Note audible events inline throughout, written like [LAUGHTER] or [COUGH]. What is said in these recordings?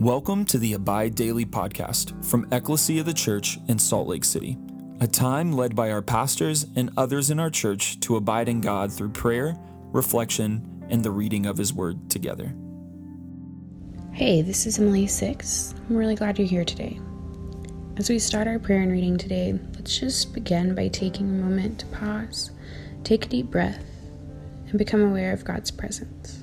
Welcome to the Abide Daily podcast from Ecclesia of the Church in Salt Lake City, a time led by our pastors and others in our church to abide in God through prayer, reflection, and the reading of His Word together. Hey, this is Emily Six. I'm really glad you're here today. As we start our prayer and reading today, let's just begin by taking a moment to pause, take a deep breath, and become aware of God's presence.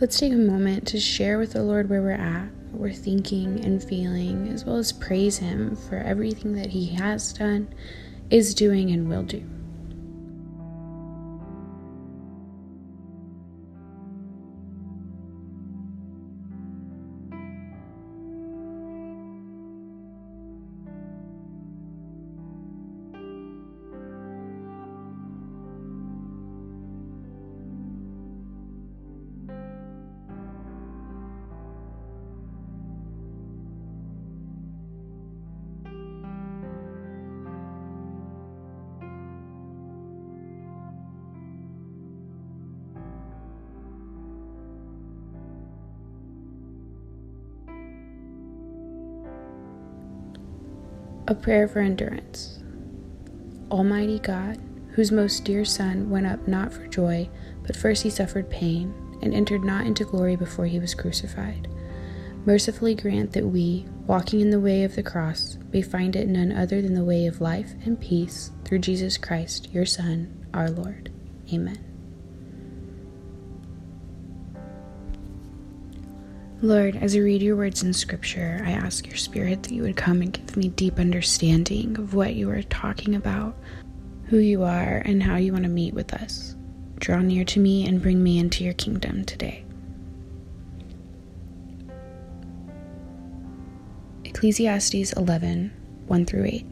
Let's take a moment to share with the Lord where we're at, what we're thinking and feeling, as well as praise Him for everything that He has done, is doing, and will do. A prayer for endurance. Almighty God, whose most dear Son went up not for joy, but first he suffered pain, and entered not into glory before he was crucified, mercifully grant that we, walking in the way of the cross, may find it none other than the way of life and peace through Jesus Christ, your Son, our Lord. Amen. Lord, as I read your words in Scripture, I ask your Spirit that you would come and give me deep understanding of what you are talking about, who you are, and how you want to meet with us. Draw near to me and bring me into your kingdom today. Ecclesiastes 11 1 through 8.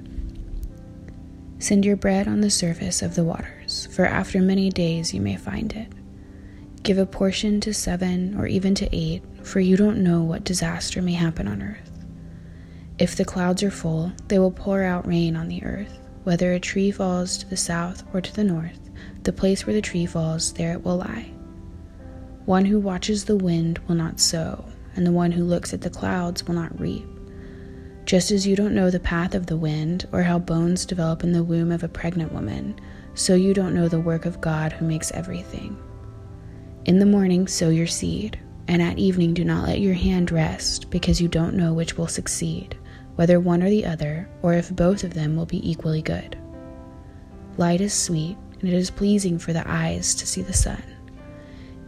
Send your bread on the surface of the waters, for after many days you may find it. Give a portion to seven or even to eight for you don't know what disaster may happen on earth. If the clouds are full, they will pour out rain on the earth. Whether a tree falls to the south or to the north, the place where the tree falls, there it will lie. One who watches the wind will not sow, and the one who looks at the clouds will not reap. Just as you don't know the path of the wind, or how bones develop in the womb of a pregnant woman, so you don't know the work of God who makes everything. In the morning, sow your seed and at evening, do not let your hand rest, because you don't know which will succeed, whether one or the other, or if both of them will be equally good. Light is sweet, and it is pleasing for the eyes to see the sun.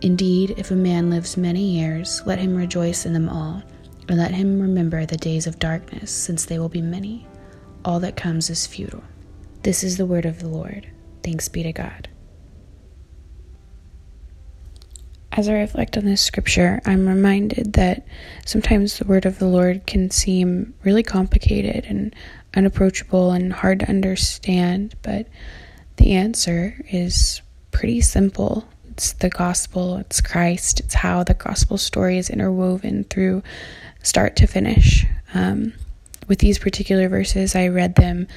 Indeed, if a man lives many years, let him rejoice in them all, and let him remember the days of darkness, since they will be many. All that comes is futile. This is the word of the Lord. Thanks be to God. As I reflect on this scripture, I'm reminded that sometimes the word of the Lord can seem really complicated and unapproachable and hard to understand, but the answer is pretty simple. It's the gospel, it's Christ, it's how the gospel story is interwoven through start to finish. Um, with these particular verses, I read them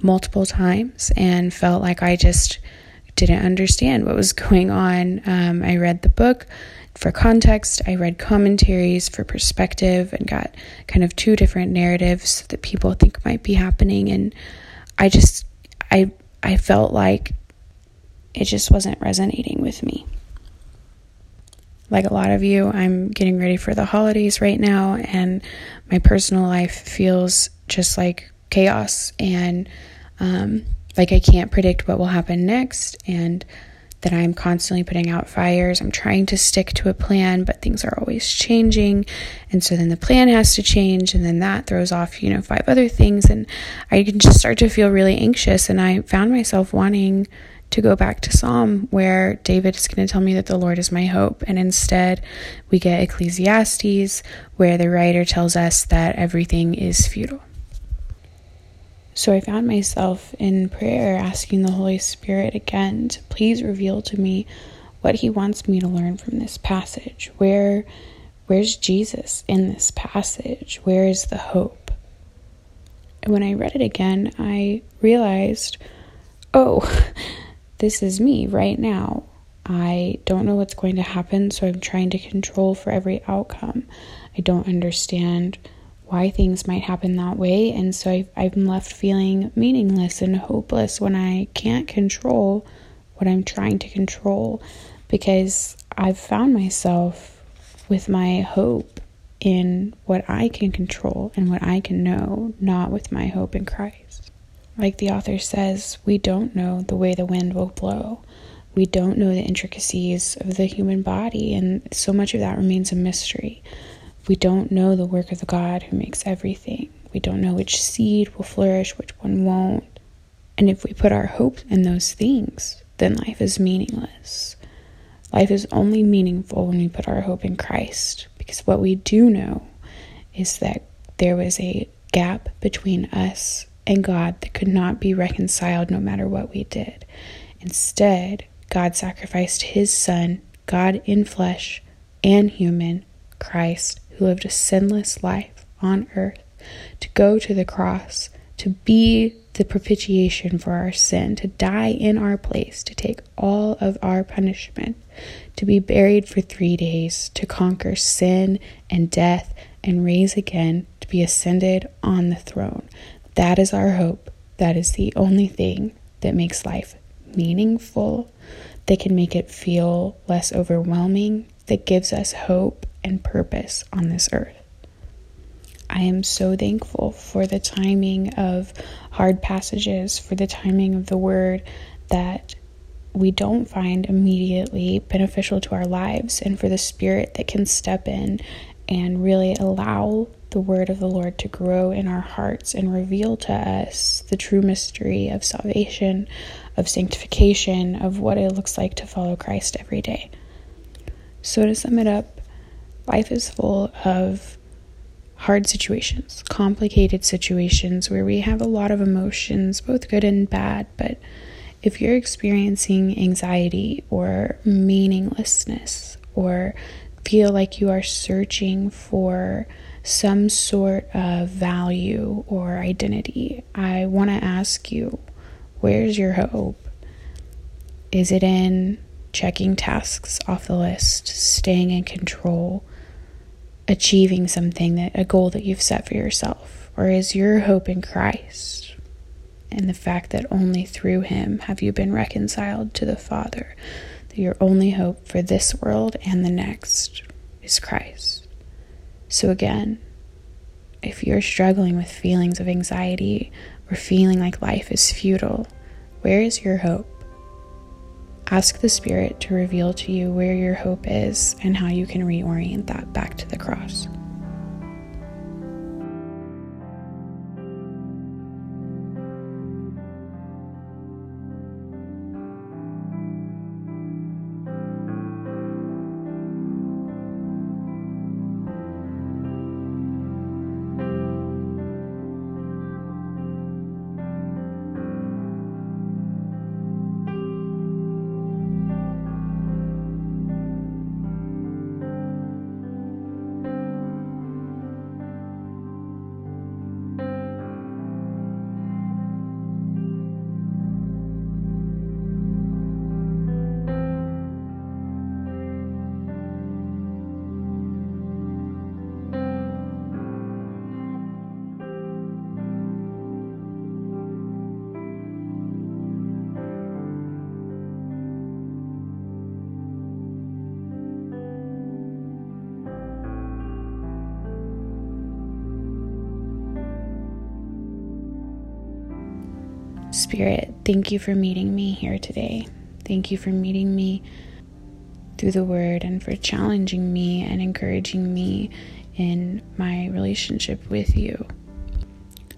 multiple times and felt like I just didn't understand what was going on. Um, I read the book for context, I read commentaries for perspective, and got kind of two different narratives that people think might be happening. And I just, I, I felt like it just wasn't resonating with me. Like a lot of you, I'm getting ready for the holidays right now, and my personal life feels just like chaos. And um, like I can't predict what will happen next and that I'm constantly putting out fires. I'm trying to stick to a plan, but things are always changing. And so then the plan has to change, and then that throws off, you know, five other things. And I can just start to feel really anxious. And I found myself wanting to go back to Psalm, where David is going to tell me that the Lord is my hope. And instead, we get Ecclesiastes, where the writer tells us that everything is futile. So I found myself in prayer asking the Holy Spirit again to please reveal to me what he wants me to learn from this passage. Where where's Jesus in this passage? Where is the hope? And when I read it again, I realized, oh, [LAUGHS] this is me right now. I don't know what's going to happen, so I'm trying to control for every outcome. I don't understand why things might happen that way, and so I've, I'm left feeling meaningless and hopeless when I can't control what I'm trying to control because I've found myself with my hope in what I can control and what I can know, not with my hope in Christ. Like the author says, we don't know the way the wind will blow. We don't know the intricacies of the human body, and so much of that remains a mystery. We don't know the work of the God who makes everything. We don't know which seed will flourish, which one won't. And if we put our hope in those things, then life is meaningless. Life is only meaningful when we put our hope in Christ, because what we do know is that there was a gap between us and God that could not be reconciled no matter what we did. Instead, God sacrificed his Son, God in flesh and human, Christ, who lived a sinless life on earth, to go to the cross, to be the propitiation for our sin, to die in our place, to take all of our punishment, to be buried for three days, to conquer sin and death, and raise again, to be ascended on the throne. That is our hope. That is the only thing that makes life meaningful, that can make it feel less overwhelming, that gives us hope and purpose on this earth. I am so thankful for the timing of hard passages, for the timing of the word that we don't find immediately beneficial to our lives, and for the spirit that can step in and really allow the word of the Lord to grow in our hearts and reveal to us the true mystery of salvation, of sanctification, of what it looks like to follow Christ every day. So, to sum it up, life is full of hard situations, complicated situations where we have a lot of emotions, both good and bad. But if you're experiencing anxiety or meaninglessness or feel like you are searching for some sort of value or identity, I want to ask you where's your hope? Is it in checking tasks off the list, staying in control, achieving something that a goal that you've set for yourself? Or is your hope in Christ and the fact that only through Him have you been reconciled to the Father? That your only hope for this world and the next is Christ. So, again, if you're struggling with feelings of anxiety or feeling like life is futile, where is your hope? Ask the Spirit to reveal to you where your hope is and how you can reorient that back to the cross. Spirit, thank you for meeting me here today. Thank you for meeting me through the word and for challenging me and encouraging me in my relationship with you.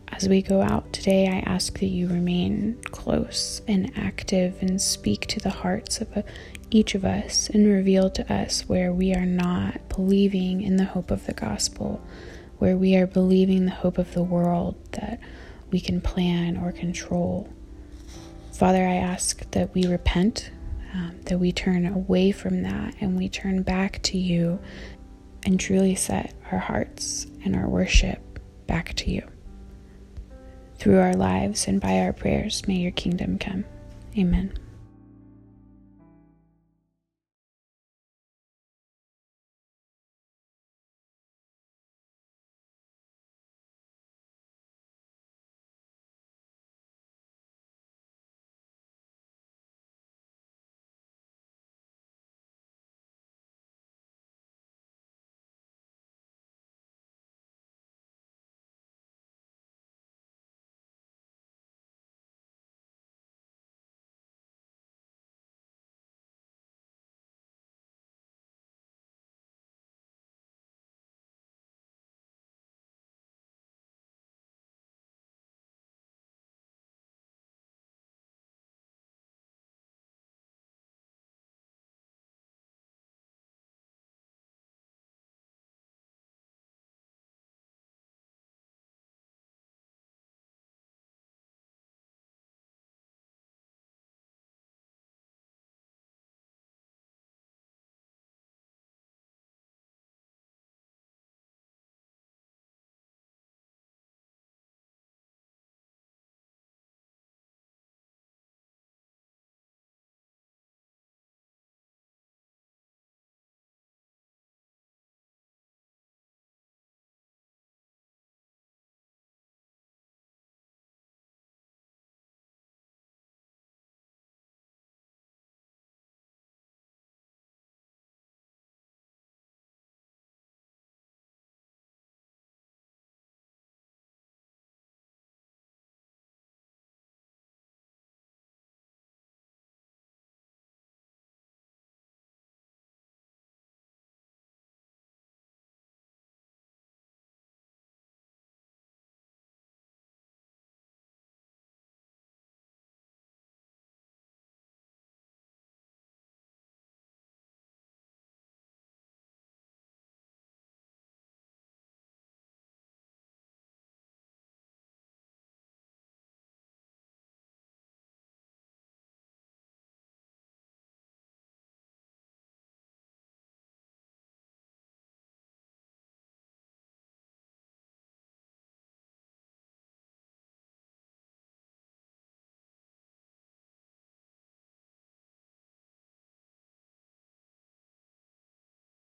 As we go out today, I ask that you remain close and active and speak to the hearts of uh, each of us and reveal to us where we are not believing in the hope of the gospel, where we are believing the hope of the world that we can plan or control. Father, I ask that we repent um, that we turn away from that and we turn back to you and truly set our hearts and our worship back to you. Through our lives and by our prayers, may your kingdom come. Amen.